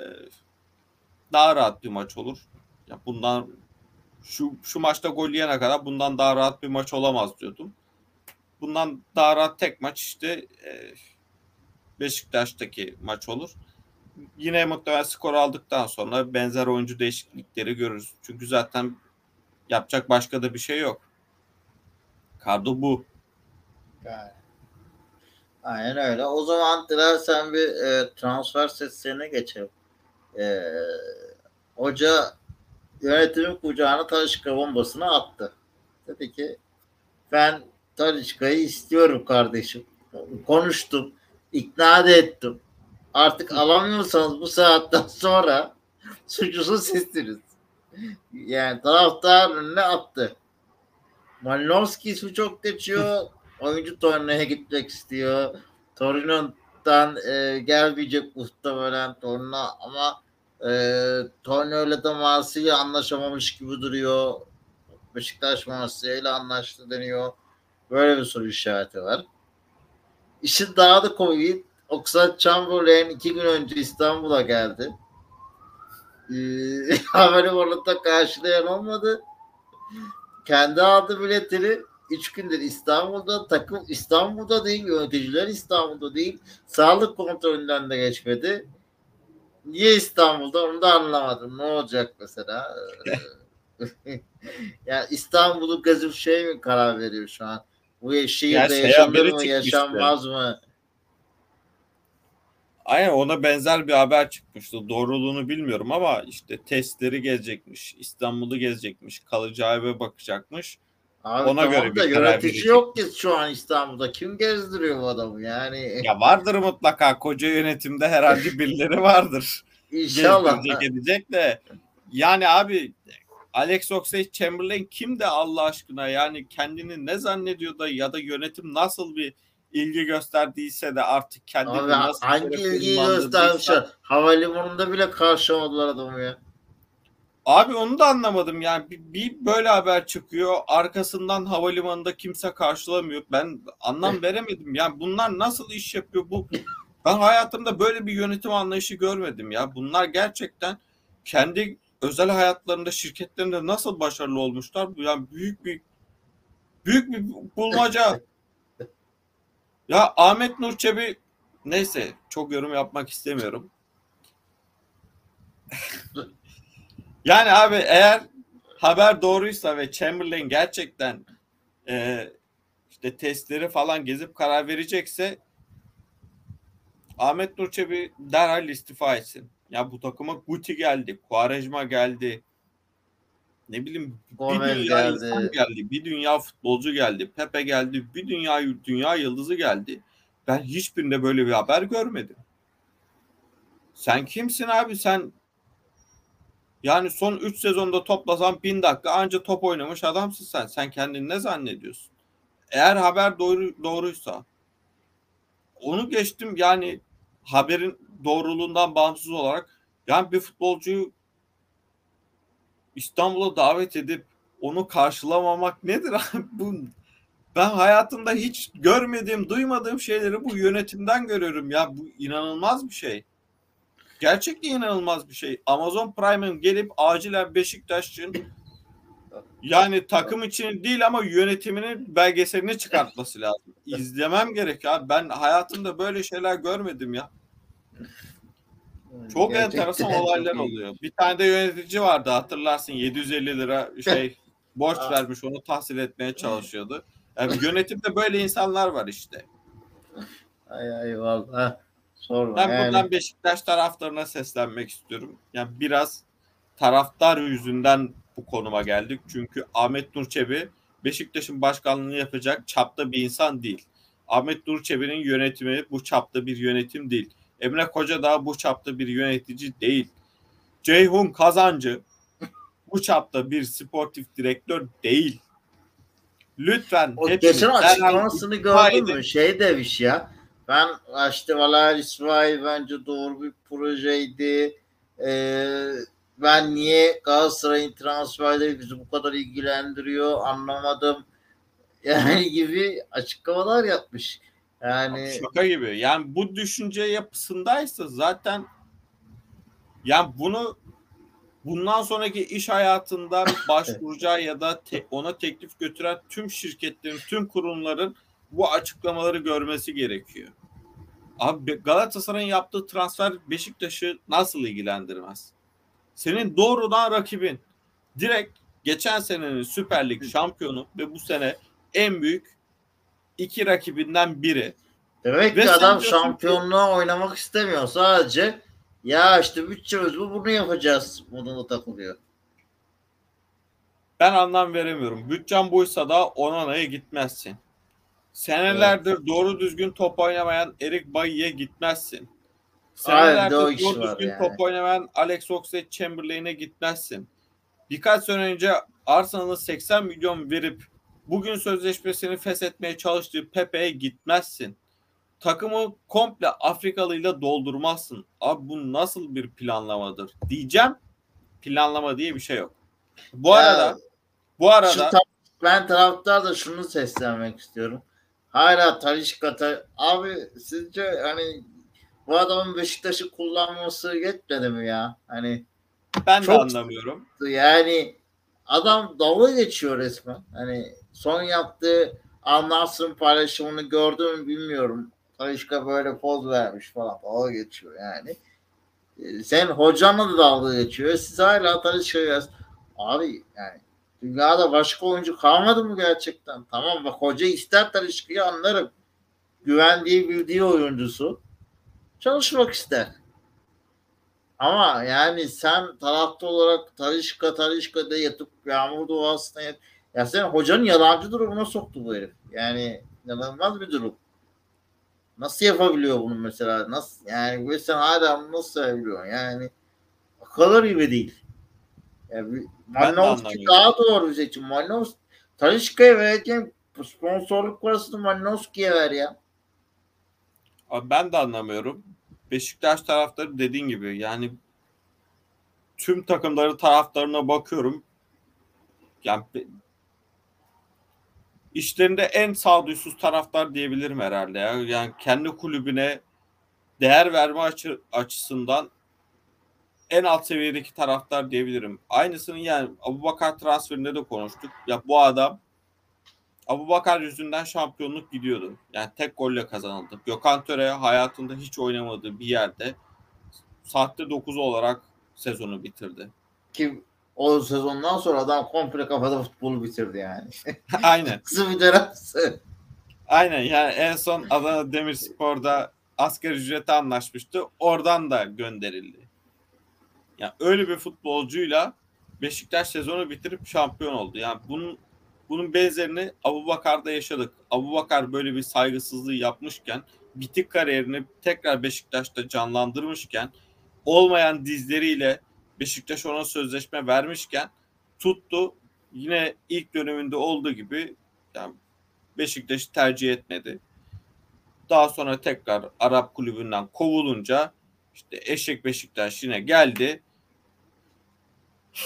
daha rahat bir maç olur. Ya bundan şu şu maçta gol yene kadar bundan daha rahat bir maç olamaz diyordum. Bundan daha rahat tek maç işte e, Beşiktaş'taki maç olur. Yine muhtemelen skor aldıktan sonra benzer oyuncu değişiklikleri görürüz. Çünkü zaten yapacak başka da bir şey yok. Kadro bu. Yani. Aynen öyle. O zaman dilersen bir e, transfer seslerine geçelim. E, hoca yönetimin kucağına Talişka bombasını attı. Dedi ki ben Talişka'yı istiyorum kardeşim. Konuştum. ikna da ettim. Artık alamıyorsanız bu saatten sonra suçlusu sizsiniz. Yani taraftar önüne attı. Malinowski su çok geçiyor. Oyuncu Torino'ya gitmek istiyor. Torino'dan e, gelmeyecek muhtemelen Torino ama e, Torino ile de Marsilya anlaşamamış gibi duruyor. Beşiktaş Marsilya ile anlaştı deniyor. Böyle bir soru işareti var. İşin daha da komik. Oxlade Chamberlain iki gün önce İstanbul'a geldi. Ee, Havalimanında karşılayan olmadı. Kendi aldı biletini. Üç gündür İstanbul'da takım İstanbul'da değil yöneticiler İstanbul'da değil sağlık kontrolünden de geçmedi. Niye İstanbul'da onu da anlamadım. Ne olacak mesela? ya İstanbul'u gazif şey mi karar veriyor şu an? Bu şehirde Ya, yaşanır mı yaşanmaz mı? Aynen ona benzer bir haber çıkmıştı. Doğruluğunu bilmiyorum ama işte testleri gezecekmiş. İstanbul'u gezecekmiş. Kalacağı eve bakacakmış. Abi Ona tamam göre bir da karar yönetici yok ki şu an İstanbul'da. Kim gezdiriyor bu adamı yani? Ya vardır mutlaka. Koca yönetimde herhalde birileri vardır. İnşallah. Gezdirecek edecek de. Yani abi Alex Oxlade-Chamberlain kim de Allah aşkına yani kendini ne zannediyor da ya da yönetim nasıl bir ilgi gösterdiyse de artık nasıl hangi ilgiyi göstermişler? Havalimanında bile karşılamadılar adamı ya. Abi onu da anlamadım yani bir, bir böyle haber çıkıyor arkasından havalimanında kimse karşılamıyor. Ben anlam veremedim yani bunlar nasıl iş yapıyor? Bu ben hayatımda böyle bir yönetim anlayışı görmedim ya. Bunlar gerçekten kendi özel hayatlarında şirketlerinde nasıl başarılı olmuşlar? Bu yani büyük bir büyük bir bulmaca ya Ahmet Nur Çebi neyse çok yorum yapmak istemiyorum Yani abi eğer haber doğruysa ve Chamberlain gerçekten e, işte testleri falan gezip karar verecekse Ahmet Nur Çebi derhal istifa etsin. Ya bu takıma Guti geldi, Quaresma geldi. Ne bileyim bir Gomez dünya geldi. insan geldi, bir dünya futbolcu geldi, Pepe geldi, bir dünya dünya yıldızı geldi. Ben hiçbirinde böyle bir haber görmedim. Sen kimsin abi? Sen yani son 3 sezonda toplasan 1000 dakika anca top oynamış adamsın sen. Sen kendini ne zannediyorsun? Eğer haber doğru doğruysa onu geçtim yani haberin doğruluğundan bağımsız olarak yani bir futbolcuyu İstanbul'a davet edip onu karşılamamak nedir abi? Bu ben hayatımda hiç görmediğim, duymadığım şeyleri bu yönetimden görüyorum ya. Bu inanılmaz bir şey. Gerçekten inanılmaz bir şey. Amazon Prime'ın gelip acilen Beşiktaş'ın yani takım için değil ama yönetiminin belgeselini çıkartması lazım. İzlemem gerek ya. Ben hayatımda böyle şeyler görmedim ya. Çok Gerçekten enteresan olaylar oluyor. Bir tane de yönetici vardı hatırlarsın 750 lira şey borç vermiş onu tahsil etmeye çalışıyordu. Yani yönetimde böyle insanlar var işte. Ay ay vallahi sorma. Ben yani. buradan Beşiktaş taraftarına seslenmek istiyorum. Yani biraz taraftar yüzünden bu konuma geldik. Çünkü Ahmet Nur Çebi Beşiktaş'ın başkanlığını yapacak çapta bir insan değil. Ahmet Durçebi'nin yönetimi bu çapta bir yönetim değil. Emre Koca da bu çapta bir yönetici değil. Ceyhun Kazancı bu çapta bir sportif direktör değil. Lütfen O geçen açıklamasını gördün mü? Şey demiş ya. Ben işte Valer İsmail bence doğru bir projeydi. Ee, ben niye Galatasaray'ın transferleri bizi bu kadar ilgilendiriyor anlamadım. Yani gibi açıklamalar yapmış. Yani Şaka gibi. Yani bu düşünce yapısındaysa zaten yani bunu bundan sonraki iş hayatında başvuracağı ya da te- ona teklif götüren tüm şirketlerin, tüm kurumların bu açıklamaları görmesi gerekiyor. Abi Galatasaray'ın yaptığı transfer Beşiktaş'ı nasıl ilgilendirmez? Senin doğrudan rakibin. Direkt geçen senenin Süper Lig şampiyonu ve bu sene en büyük iki rakibinden biri. demek Ve ki adam diyorsun ki- şampiyonluğa oynamak istemiyor. Sadece ya işte bütçemiz bu bunu yapacağız. Moduna takılıyor. Ben anlam veremiyorum. Bütçen buysa da Onana'ya gitmezsin. Senelerdir doğru düzgün top oynamayan Erik Bayi'ye gitmezsin. Senelerdir iş doğru düzgün yani. top oynamayan Alex Oxlade-Chamberlain'e gitmezsin. Birkaç sene önce Arsenal'a 80 milyon verip bugün sözleşmesini feshetmeye çalıştığı Pepe'ye gitmezsin. Takımı komple Afrikalıyla doldurmazsın. Abi bu nasıl bir planlamadır? Diyeceğim. Planlama diye bir şey yok. Bu Ya, arada bu Şu arada ta- ben taraftar da şunu seslenmek istiyorum. Hala Talişka ta- abi sizce hani bu adamın Beşiktaş'ı kullanması yetmedi mi ya? Hani ben de çok- anlamıyorum. yani adam dalga geçiyor resmen. Hani son yaptığı anlarsın paylaşımını gördüm bilmiyorum. Talişka böyle poz vermiş falan dalga geçiyor yani. Ee, Sen hocanla da dalga geçiyor. Siz hala Talişka'yı yaz- Abi yani dünyada başka oyuncu kalmadı mı gerçekten? Tamam bak hoca ister Talişka'yı anlarım. Güvendiği bildiği oyuncusu. Çalışmak ister. Ama yani sen tarafta olarak Talişka Talişka de yatıp yağmur duasına yat. Ya sen hocanın yalancı durumuna soktu bu herif. Yani inanılmaz bir durum. Nasıl yapabiliyor bunu mesela? Nasıl yani ve sen hala nasıl yapabiliyorsun? Yani o kadar gibi değil. Yani anlamıyorum. daha doğru bir seçim. Malinowski Talişka'ya vereceğim sponsorluk parasını Malinowski'ye ver ya. Abi ben de anlamıyorum. Beşiktaş taraftarı dediğin gibi yani tüm takımların taraftarına bakıyorum. Yani işlerinde en sağduysuz taraftar diyebilirim herhalde ya. Yani kendi kulübüne değer verme açı, açısından en alt seviyedeki taraftar diyebilirim. Aynısını yani Abubakar transferinde de konuştuk. Ya bu adam Abubakar yüzünden şampiyonluk gidiyordu. Yani tek golle kazanıldı. Gökhan Töre hayatında hiç oynamadığı bir yerde sahte 9 olarak sezonu bitirdi. Ki o sezondan sonra adam komple kafada futbolu bitirdi yani. Aynen. Kısa bir dönemse. Aynen yani en son Adana Demirspor'da asgari ücrete anlaşmıştı. Oradan da gönderildi. Yani öyle bir futbolcuyla Beşiktaş sezonu bitirip şampiyon oldu. Yani bunun bunun benzerini Abubakar'da yaşadık. Abubakar böyle bir saygısızlığı yapmışken bitik kariyerini tekrar Beşiktaş'ta canlandırmışken olmayan dizleriyle Beşiktaş ona sözleşme vermişken tuttu. Yine ilk döneminde olduğu gibi yani Beşiktaş'ı tercih etmedi. Daha sonra tekrar Arap kulübünden kovulunca işte Eşek Beşiktaş yine geldi.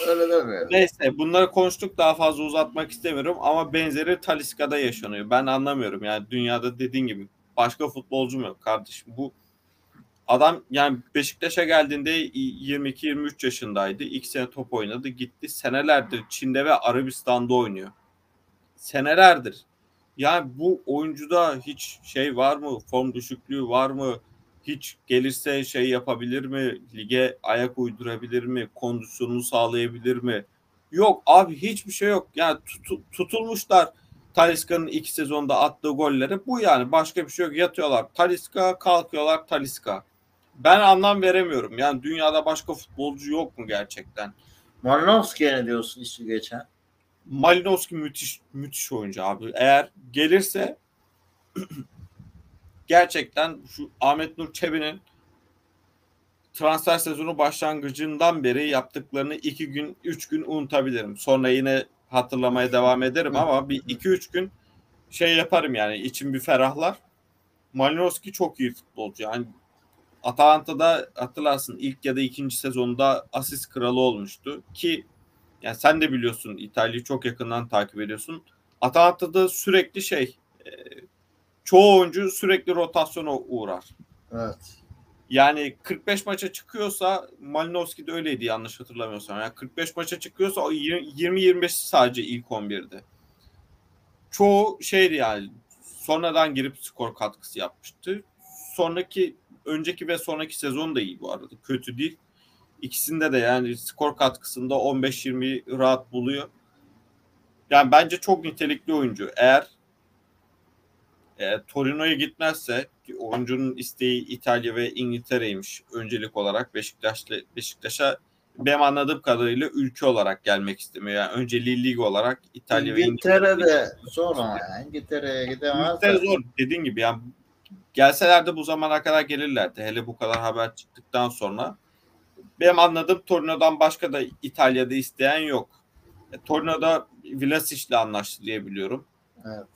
Öyle demiyorum. Neyse bunları konuştuk daha fazla uzatmak istemiyorum ama benzeri Taliska'da yaşanıyor. Ben anlamıyorum yani dünyada dediğin gibi başka futbolcu mu yok kardeşim? Bu adam yani Beşiktaş'a geldiğinde 22-23 yaşındaydı. İlk sene top oynadı gitti. Senelerdir Çin'de ve Arabistan'da oynuyor. Senelerdir. Yani bu oyuncuda hiç şey var mı? Form düşüklüğü var mı? Hiç gelirse şey yapabilir mi? Lige ayak uydurabilir mi? Kondisyonunu sağlayabilir mi? Yok abi hiçbir şey yok. Yani tutu- tutulmuşlar Taliska'nın iki sezonda attığı golleri. Bu yani başka bir şey yok. Yatıyorlar Taliska, kalkıyorlar Taliska. Ben anlam veremiyorum. Yani dünyada başka futbolcu yok mu gerçekten? Malinowski'ye ne diyorsun ismi geçen? Malinowski müthiş müthiş oyuncu abi. Eğer gelirse gerçekten şu Ahmet Nur Çebi'nin transfer sezonu başlangıcından beri yaptıklarını iki gün, üç gün unutabilirim. Sonra yine hatırlamaya devam ederim ama bir iki üç gün şey yaparım yani içim bir ferahlar. Malinowski çok iyi futbolcu. Yani Atalanta'da hatırlarsın ilk ya da ikinci sezonda asist kralı olmuştu ki yani sen de biliyorsun İtalya'yı çok yakından takip ediyorsun. Atalanta'da sürekli şey e, çoğu oyuncu sürekli rotasyona uğrar. Evet. Yani 45 maça çıkıyorsa Malinowski de öyleydi yanlış hatırlamıyorsam. Yani 45 maça çıkıyorsa o 20-25 sadece ilk 11'de. Çoğu şeydi yani sonradan girip skor katkısı yapmıştı. Sonraki önceki ve sonraki sezon da iyi bu arada. Kötü değil. İkisinde de yani skor katkısında 15-20 rahat buluyor. Yani bence çok nitelikli oyuncu. Eğer e, Torino'ya gitmezse ki oyuncunun isteği İtalya ve İngiltere'ymiş öncelik olarak Beşiktaş'la Beşiktaş'a benim anladığım kadarıyla ülke olarak gelmek istemiyor. Yani önce lig olarak İtalya İngiltere'de ve İngiltere'de zor ama yani. İngiltere'ye gidemez. İngiltere zor dediğin gibi yani gelseler de bu zamana kadar gelirlerdi. Hele bu kadar haber çıktıktan sonra. Benim anladığım Torino'dan başka da İtalya'da isteyen yok. E, Torino'da Vlasic ile anlaştı diye biliyorum. Evet.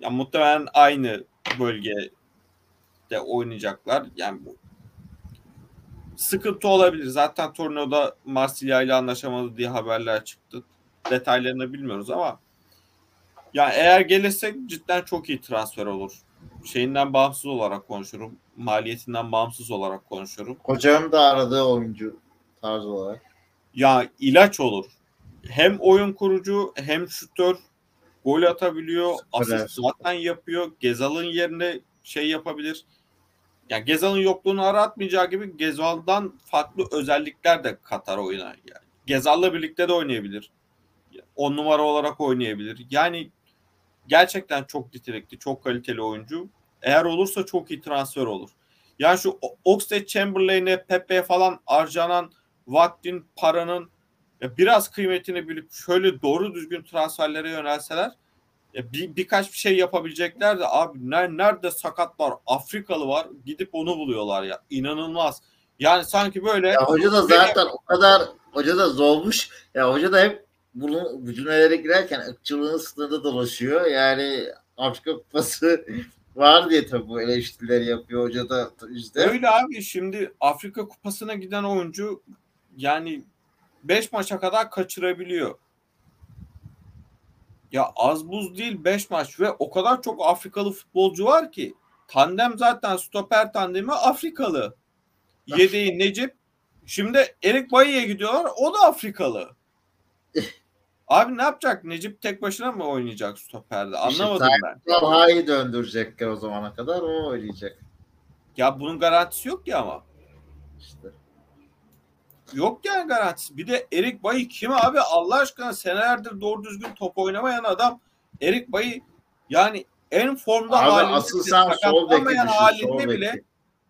Ya muhtemelen aynı bölgede oynayacaklar. Yani bu sıkıntı olabilir. Zaten Torino'da Marsilya ile anlaşamadı diye haberler çıktı. Detaylarını bilmiyoruz ama ya eğer gelirsek cidden çok iyi transfer olur. Şeyinden bağımsız olarak konuşurum. Maliyetinden bağımsız olarak konuşurum. Hocanın da aradığı oyuncu tarzı olarak. Ya ilaç olur. Hem oyun kurucu hem şutör gol atabiliyor. Asist zaten yapıyor. Gezal'ın yerine şey yapabilir. Yani Gezal'ın yokluğunu aratmayacağı gibi Gezal'dan farklı özellikler de katar oyuna. Yani Gezal'la birlikte de oynayabilir. 10 numara olarak oynayabilir. Yani gerçekten çok nitelikli, çok kaliteli oyuncu. Eğer olursa çok iyi transfer olur. Yani şu Oxlade Chamberlain'e, Pepe falan harcanan vaktin, paranın biraz kıymetini bilip şöyle doğru düzgün transferlere yönelseler bir, birkaç bir şey yapabilecekler de abi nerede sakat var Afrikalı var gidip onu buluyorlar ya inanılmaz yani sanki böyle ya hoca da zaten o kadar hoca da zormuş ya hoca da hep bunu bu cümlelere girerken ırkçılığın sınırında dolaşıyor yani Afrika kupası var diye tabii bu eleştirileri yapıyor hoca da işte. Öyle abi şimdi Afrika kupasına giden oyuncu yani 5 maça kadar kaçırabiliyor. Ya az buz değil 5 maç ve o kadar çok Afrikalı futbolcu var ki. Tandem zaten stoper tandemi Afrikalı. Yedeği Necip. Şimdi Erik Bayi'ye gidiyorlar. O da Afrikalı. Abi ne yapacak? Necip tek başına mı oynayacak stoperde? Anlamadım işte, ben. Talha'yı döndürecekler o zamana kadar. O oynayacak. Ya bunun garantisi yok ya ama. İşte. Yok yani garantisi. Bir de Erik Bayi kim abi? Allah aşkına senelerdir doğru düzgün top oynamayan adam. Erik Bayi yani en formda abi, halinde asıl sen sol beki düşün, halinde sol bile beki.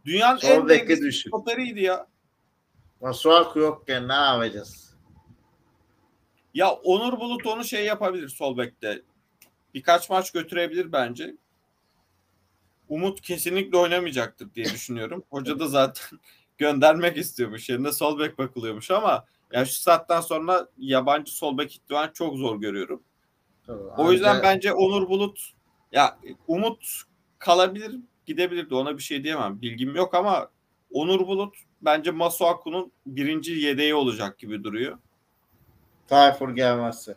dünyanın sol en dengesiz stoperiydi ya. Masuaku yokken ne yapacağız? Ya Onur Bulut onu şey yapabilir sol bekte. Birkaç maç götürebilir bence. Umut kesinlikle oynamayacaktır diye düşünüyorum. Hoca da zaten göndermek istiyormuş. Yerine sol bek bakılıyormuş ama ya şu saatten sonra yabancı sol bek ihtimali çok zor görüyorum. Tabii, o yüzden anca... bence Onur Bulut ya Umut kalabilir gidebilirdi ona bir şey diyemem. Bilgim yok ama Onur Bulut bence Masuaku'nun birinci yedeği olacak gibi duruyor. Tayfur gelmezse.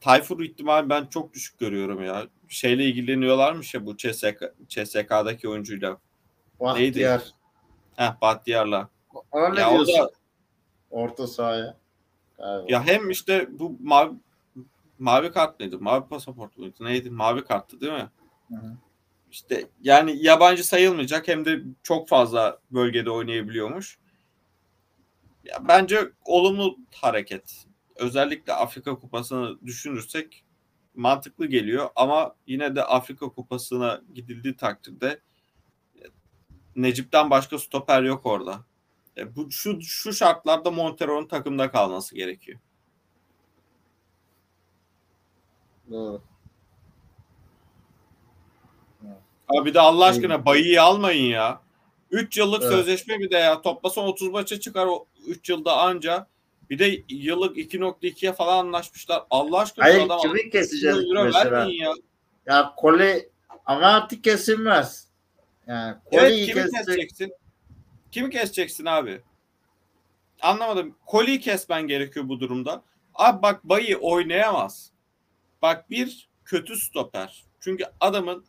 Tayfur ihtimali ben çok düşük görüyorum ya. Şeyle ilgileniyorlarmış ya bu CSK, CSK'daki oyuncuyla. Bahtiyar. Neydi? Heh Bahtiyar'la. Ne ya diyorsun? Da, Orta sahaya. Galiba. Ya hem işte bu mavi mavi kart mıydı? Mavi pasaport muydu? Neydi? Mavi karttı değil mi? Hı hı. İşte yani yabancı sayılmayacak hem de çok fazla bölgede oynayabiliyormuş. Ya bence olumlu hareket. Özellikle Afrika Kupası'nı düşünürsek mantıklı geliyor ama yine de Afrika Kupası'na gidildiği takdirde Necip'ten başka stoper yok orada. E, bu şu şu şartlarda Montero'nun takımda kalması gerekiyor. Doğru. Abi de Allah aşkına bayıyı almayın ya. 3 yıllık Evet. sözleşme bir de ya. Toplasan 30 maça çıkar o 3 yılda anca. Bir de yıllık 2.2'ye falan anlaşmışlar. Allah aşkına Hayır adam kimi keseceğiz 100 euro mesela? ya. Ya koli ama artık kesilmez. Yani Evet kimi kesecek. keseceksin? Kimi keseceksin abi? Anlamadım. Koliyi kesmen gerekiyor bu durumda. Abi bak Bayı oynayamaz. Bak bir kötü stoper. Çünkü adamın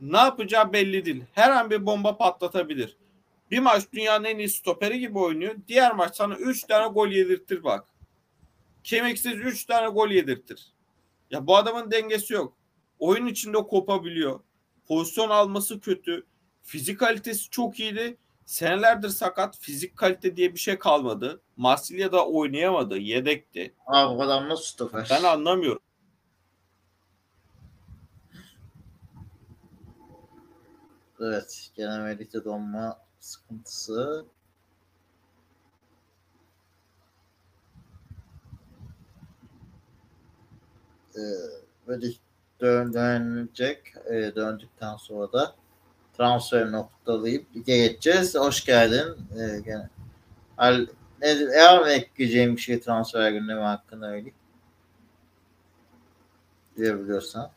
ne yapacağı belli değil. Her an bir bomba patlatabilir. Bir maç dünyanın en iyi stoperi gibi oynuyor. Diğer maç sana 3 tane gol yedirtir bak. Kemiksiz 3 tane gol yedirtir. Ya bu adamın dengesi yok. Oyun içinde kopabiliyor. Pozisyon alması kötü. Fizik kalitesi çok iyiydi. Senelerdir sakat. Fizik kalite diye bir şey kalmadı. Marsilya'da oynayamadı. Yedekti. Abi bu adam nasıl stoper? Ben anlamıyorum. Evet. Gene Melih'te donma sıkıntısı. Ee, dön, dönecek. Ee, döndükten sonra da transfer noktalayıp geçeceğiz. Hoş geldin. Ee, gene. Al, ne, mi ekleyeceğim bir şey transfer gündemi hakkında öyle? Diyebiliyorsan.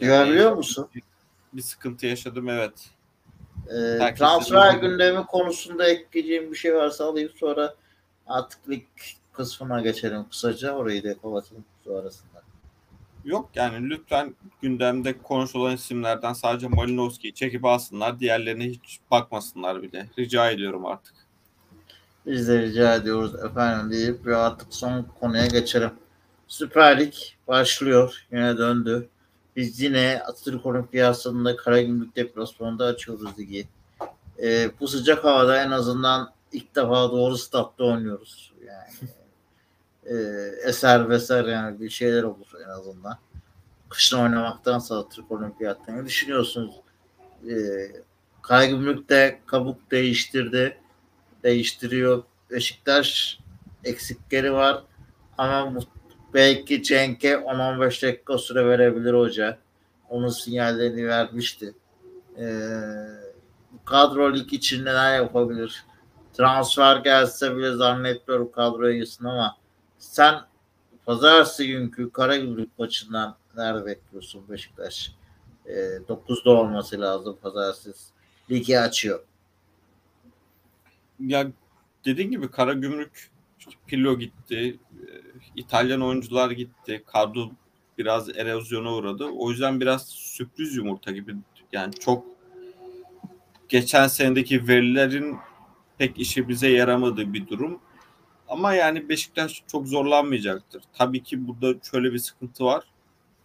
Melih. Duyabiliyor musun? Bir sıkıntı yaşadım evet. Herkes transfer de- gündemi konusunda ekleyeceğim bir şey varsa alayım sonra artık lig kısmına geçelim kısaca. Orayı da kapatalım sonrasında. Yok yani lütfen gündemde konuşulan isimlerden sadece Malinowski'yi çekip alsınlar. Diğerlerine hiç bakmasınlar bile. Rica ediyorum artık. Biz de rica ediyoruz efendim deyip ve artık son konuya geçelim. Süper Lig başlıyor. Yine döndü. Biz yine Atatürk Olimpiyası'nda Karagümrük deplasmanında açıyoruz ligi. Ee, bu sıcak havada en azından ilk defa doğru statta oynuyoruz. Yani e, eser veser yani bir şeyler olur en azından. Kışın oynamaktansa Atatürk Olimpiyat'ta ne düşünüyorsunuz? Ee, Karagümrük de kabuk değiştirdi değiştiriyor. Beşiktaş eksikleri var ama belki Cenk'e 10-15 dakika süre verebilir hoca. Onun sinyallerini vermişti. Ee, kadro lig için neler yapabilir? Transfer gelse bile zannetmiyorum kadroya girsin ama sen pazartesi günkü Karagümrük maçından nerede bekliyorsun Beşiktaş? Ee, 9'da olması lazım pazartesi. Ligi açıyor. Ya dediğin gibi Karagümrük Pirlo gitti. e, İtalyan oyuncular gitti. Kadro biraz erozyona uğradı. O yüzden biraz sürpriz yumurta gibi. Yani çok geçen senedeki verilerin pek işe bize yaramadığı bir durum. Ama yani Beşiktaş çok zorlanmayacaktır. Tabii ki burada şöyle bir sıkıntı var.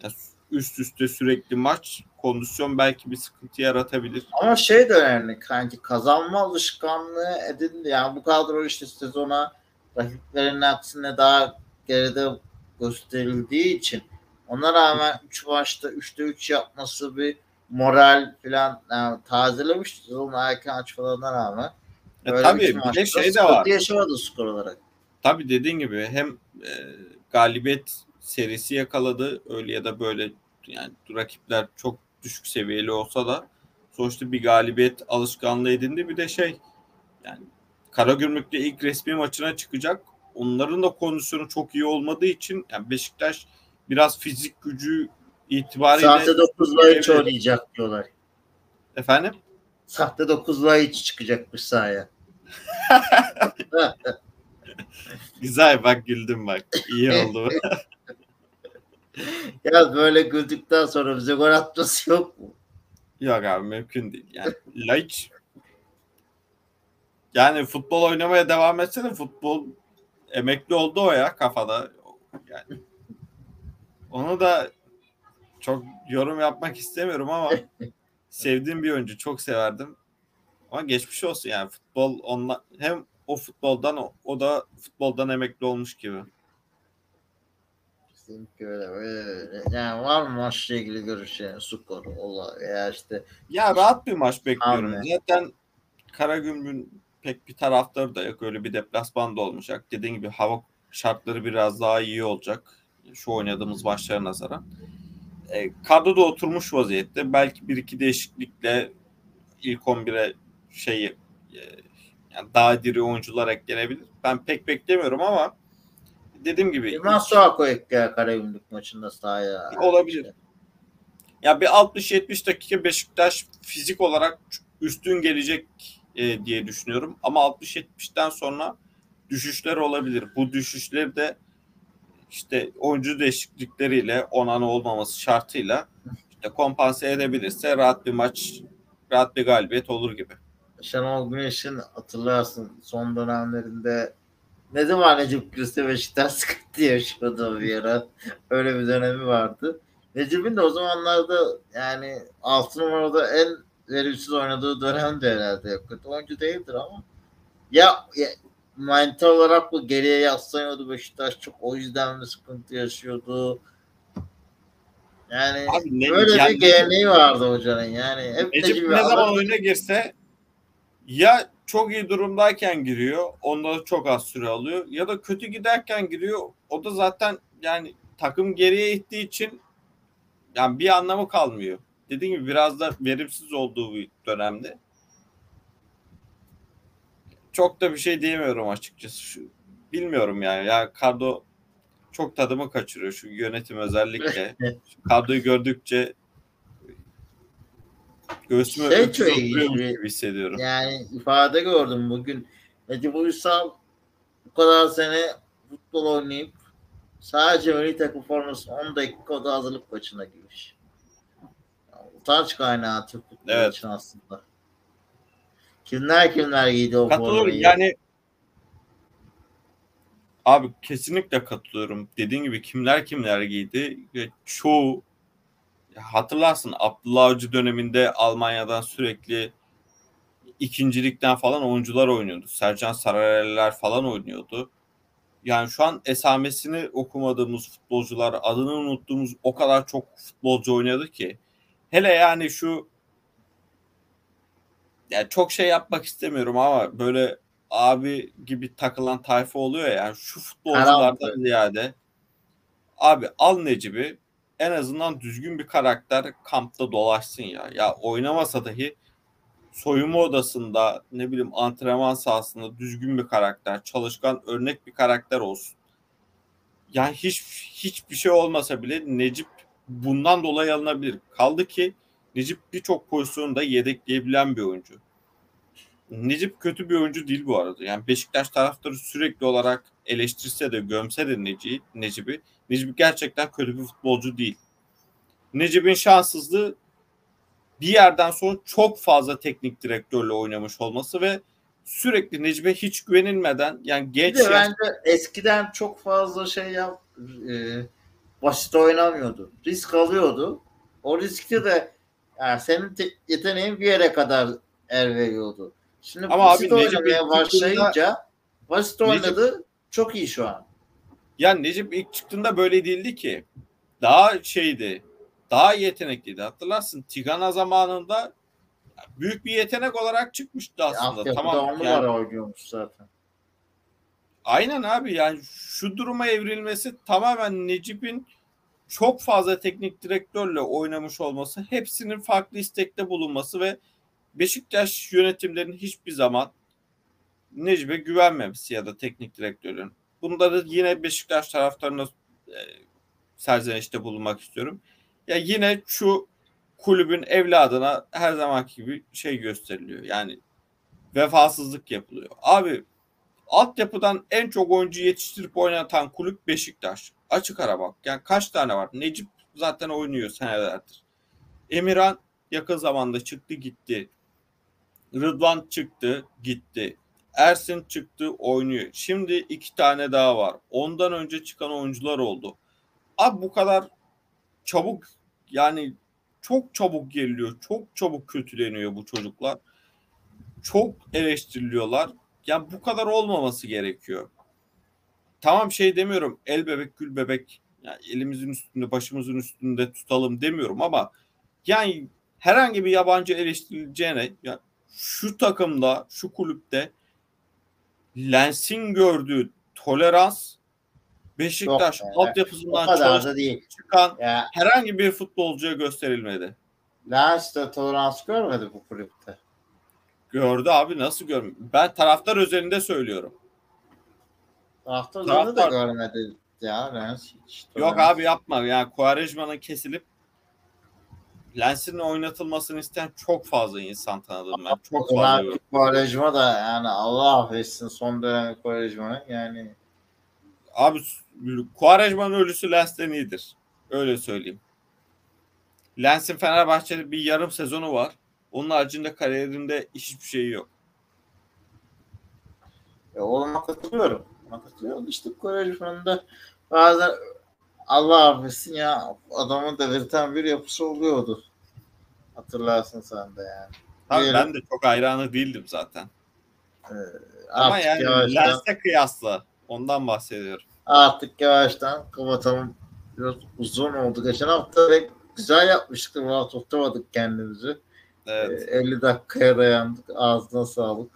Ya üst üste sürekli maç kondisyon belki bir sıkıntı yaratabilir. Ama şey de önemli kanki kazanma alışkanlığı edindi. Yani bu kadro işte sezona rakiplerinin aksine daha geride gösterildiği için ona rağmen 3 maçta 3'te 3 yapması bir moral falan yani tazelemiş sezonun erken açmalarına rağmen. Ya Böyle tabii bir de şey de var. yaşamadı skor olarak. Tabii dediğin gibi hem e, galibiyet serisi yakaladı öyle ya da böyle yani rakipler çok düşük seviyeli olsa da sonuçta bir galibiyet alışkanlığı edindi. Bir de şey yani Karagümrük'te ilk resmi maçına çıkacak. Onların da kondisyonu çok iyi olmadığı için yani Beşiktaş biraz fizik gücü itibariyle Sahte 9'la hiç oynayacak diyorlar. efendim Sahte 9'la hiç çıkacakmış sahaya. güzel bak güldüm bak iyi oldu. Ya böyle güldükten sonra bize gol atması yok mu? Yok abi mümkün değil. Yani Laiç yani futbol oynamaya devam etse de futbol emekli oldu o ya kafada. Yani onu da çok yorum yapmak istemiyorum ama sevdiğim bir oyuncu çok severdim. Ama geçmiş olsun yani futbol onla, hem o futboldan o, o da futboldan emekli olmuş gibi. Kesinlikle öyle. Yani var mı maçla ilgili görüş yani skor olay veya işte Ya rahat bir maç bekliyorum. Abi. Zaten Karagümrük'ün pek bir taraftarı da yok. Öyle bir deplasman da olmayacak. Dediğim gibi hava şartları biraz daha iyi olacak. Şu oynadığımız maçlara nazaran. E, kadro da oturmuş vaziyette. Belki bir iki değişiklikle ilk 11'e şeyi e, yani daha diri oyuncular eklenebilir. Ben pek beklemiyorum ama dediğim gibi Masuako ekler Karagümrük maçında sahaya. Olabilir. Ya bir 60-70 dakika Beşiktaş fizik olarak üstün gelecek e, diye düşünüyorum. Ama 60-70'ten sonra düşüşler olabilir. Bu düşüşleri de işte oyuncu değişiklikleriyle onan olmaması şartıyla işte kompanse edebilirse rahat bir maç, rahat bir galibiyet olur gibi. Şenol Güneş'in hatırlarsın son dönemlerinde ne zaman Necip Gülis'te Beşiktaş sıkıntı yaşıyordu bir ara. Öyle bir dönemi vardı. Necip'in de o zamanlarda yani 6 numarada en verimsiz oynadığı dönemdi herhalde. Kötü oyuncu değildir ama ya, ya manita olarak bu geriye yaslanıyordu Beşiktaş çok o yüzden mi sıkıntı yaşıyordu? Yani Abi ne, böyle yani, bir geleneği vardı hocanın yani. Hep Necip ne zaman oyuna girse ya çok iyi durumdayken giriyor. Onda da çok az süre alıyor. Ya da kötü giderken giriyor. O da zaten yani takım geriye ittiği için yani bir anlamı kalmıyor. Dediğim gibi biraz da verimsiz olduğu bir dönemde. Çok da bir şey diyemiyorum açıkçası. Şu, bilmiyorum yani. Ya Cardo çok tadımı kaçırıyor şu yönetim özellikle. Kadroyu gördükçe göğsüme şey çok gibi hissediyorum. Yani ifade gördüm bugün. Necip Uysal bu kadar sene futbol oynayıp sadece milli takım forması 10 dakika da hazırlık maçına girmiş. Utanç kaynağı Türk futbolu evet. için aslında. Kimler kimler giydi o formayı? Yani Abi kesinlikle katılıyorum. Dediğin gibi kimler kimler giydi ve çoğu hatırlarsın Abdullah Avcı döneminde Almanya'dan sürekli ikincilikten falan oyuncular oynuyordu. Sercan Sarayerler falan oynuyordu. Yani şu an esamesini okumadığımız futbolcular, adını unuttuğumuz o kadar çok futbolcu oynadı ki. Hele yani şu yani çok şey yapmak istemiyorum ama böyle abi gibi takılan tayfa oluyor ya. Yani şu futbolculardan ziyade abi al Necip'i en azından düzgün bir karakter kampta dolaşsın ya. Ya oynamasa dahi soyunma odasında ne bileyim antrenman sahasında düzgün bir karakter, çalışkan örnek bir karakter olsun. Yani hiç hiçbir şey olmasa bile Necip bundan dolayı alınabilir. Kaldı ki Necip birçok pozisyonda yedekleyebilen bir oyuncu. Necip kötü bir oyuncu değil bu arada. Yani Beşiktaş taraftarı sürekli olarak eleştirse de gömse de Necip'i, Necip'i Necip gerçekten kötü bir futbolcu değil. Necip'in şanssızlığı bir yerden sonra çok fazla teknik direktörle oynamış olması ve sürekli Necip'e hiç güvenilmeden yani genç bir de bence eskiden çok fazla şey yap e, basit oynamıyordu. Risk alıyordu. O riskte de yani senin te- yeteneğin bir yere kadar er veriyordu. Şimdi Ama basit abi, oynamaya başlayınca basit oynadı Necip, çok iyi şu an. Yani Necip ilk çıktığında böyle değildi ki. Daha şeydi. Daha yetenekliydi. Hatırlarsın Tigana zamanında büyük bir yetenek olarak çıkmıştı aslında. Ya, tamam. Yani, oynuyormuş zaten. Aynen abi yani şu duruma evrilmesi tamamen Necip'in çok fazla teknik direktörle oynamış olması, hepsinin farklı istekte bulunması ve Beşiktaş yönetimlerinin hiçbir zaman Necip'e güvenmemesi ya da teknik direktörün. Bunda da yine Beşiktaş taraftarına e, serzenişte bulunmak istiyorum. Ya yine şu kulübün evladına her zamanki gibi şey gösteriliyor. Yani vefasızlık yapılıyor. Abi altyapıdan en çok oyuncu yetiştirip oynatan kulüp Beşiktaş. Açık ara bak. Yani kaç tane var? Necip zaten oynuyor senelerdir. Emirhan yakın zamanda çıktı gitti. Rıdvan çıktı gitti. Ersin çıktı oynuyor. Şimdi iki tane daha var. Ondan önce çıkan oyuncular oldu. Abi bu kadar çabuk yani çok çabuk geriliyor. Çok çabuk kötüleniyor bu çocuklar. Çok eleştiriliyorlar. Yani bu kadar olmaması gerekiyor. Tamam şey demiyorum. El bebek gül bebek yani elimizin üstünde başımızın üstünde tutalım demiyorum ama yani herhangi bir yabancı eleştirileceğine ya şu takımda, şu kulüpte Lens'in gördüğü tolerans Beşiktaş Yok altyapısından O kadar çok da değil. çıkan Ya herhangi bir futbolcuya gösterilmedi. Lens de tolerans görmedi bu kulüpte. Gördü abi nasıl görmüyor? Ben taraftar özelinde söylüyorum. Taraftarlarını da Taraftar- görmedi ya Lens hiç. Yok tolerans- abi yapma. Yani Quaresma'nın kesilip Lens'in oynatılmasını isteyen çok fazla insan tanıdım ben. Çok fazla. Ulan gördüm. Quaresma da yani Allah affetsin son dönem Quaresma'nın yani Abi Quaresma'nın ölüsü Lens'ten iyidir. Öyle söyleyeyim. Lens'in Fenerbahçe'de bir yarım sezonu var. Onun haricinde kariyerinde hiçbir şeyi yok. ya oğluma katılıyorum. Ona katılıyorum. İşte Quaresma'nın da bazen Allah affetsin ya adamın delirten bir yapısı oluyordu. Hatırlarsın sen de yani. Tabii Diyelim, ben de çok hayranı değildim zaten. e, Ama yani yavaştan, Lens'e kıyasla ondan bahsediyorum. artık yavaştan kapatalım. Biraz uzun oldu. Geçen hafta pek güzel yapmıştık. Rahat tutamadık kendimizi. Evet. E, 50 dakikaya dayandık. Ağzına sağlık.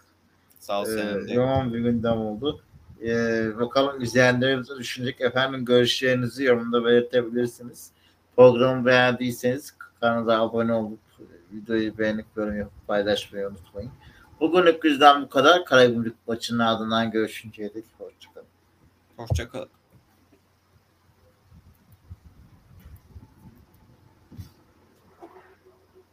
Sağ ol Ee, senin de. yoğun bir gündem oldu. Ee, bakalım izleyenlerimiz düşünecek. Efendim görüşlerinizi yorumda belirtebilirsiniz. Programı beğendiyseniz kanala abone olup videoyu beğenip yorum yapıp paylaşmayı unutmayın. Bugünlük bizden bu kadar. Karagümrük maçının ardından görüşünceye dek hoşçakalın. Hoşçakalın.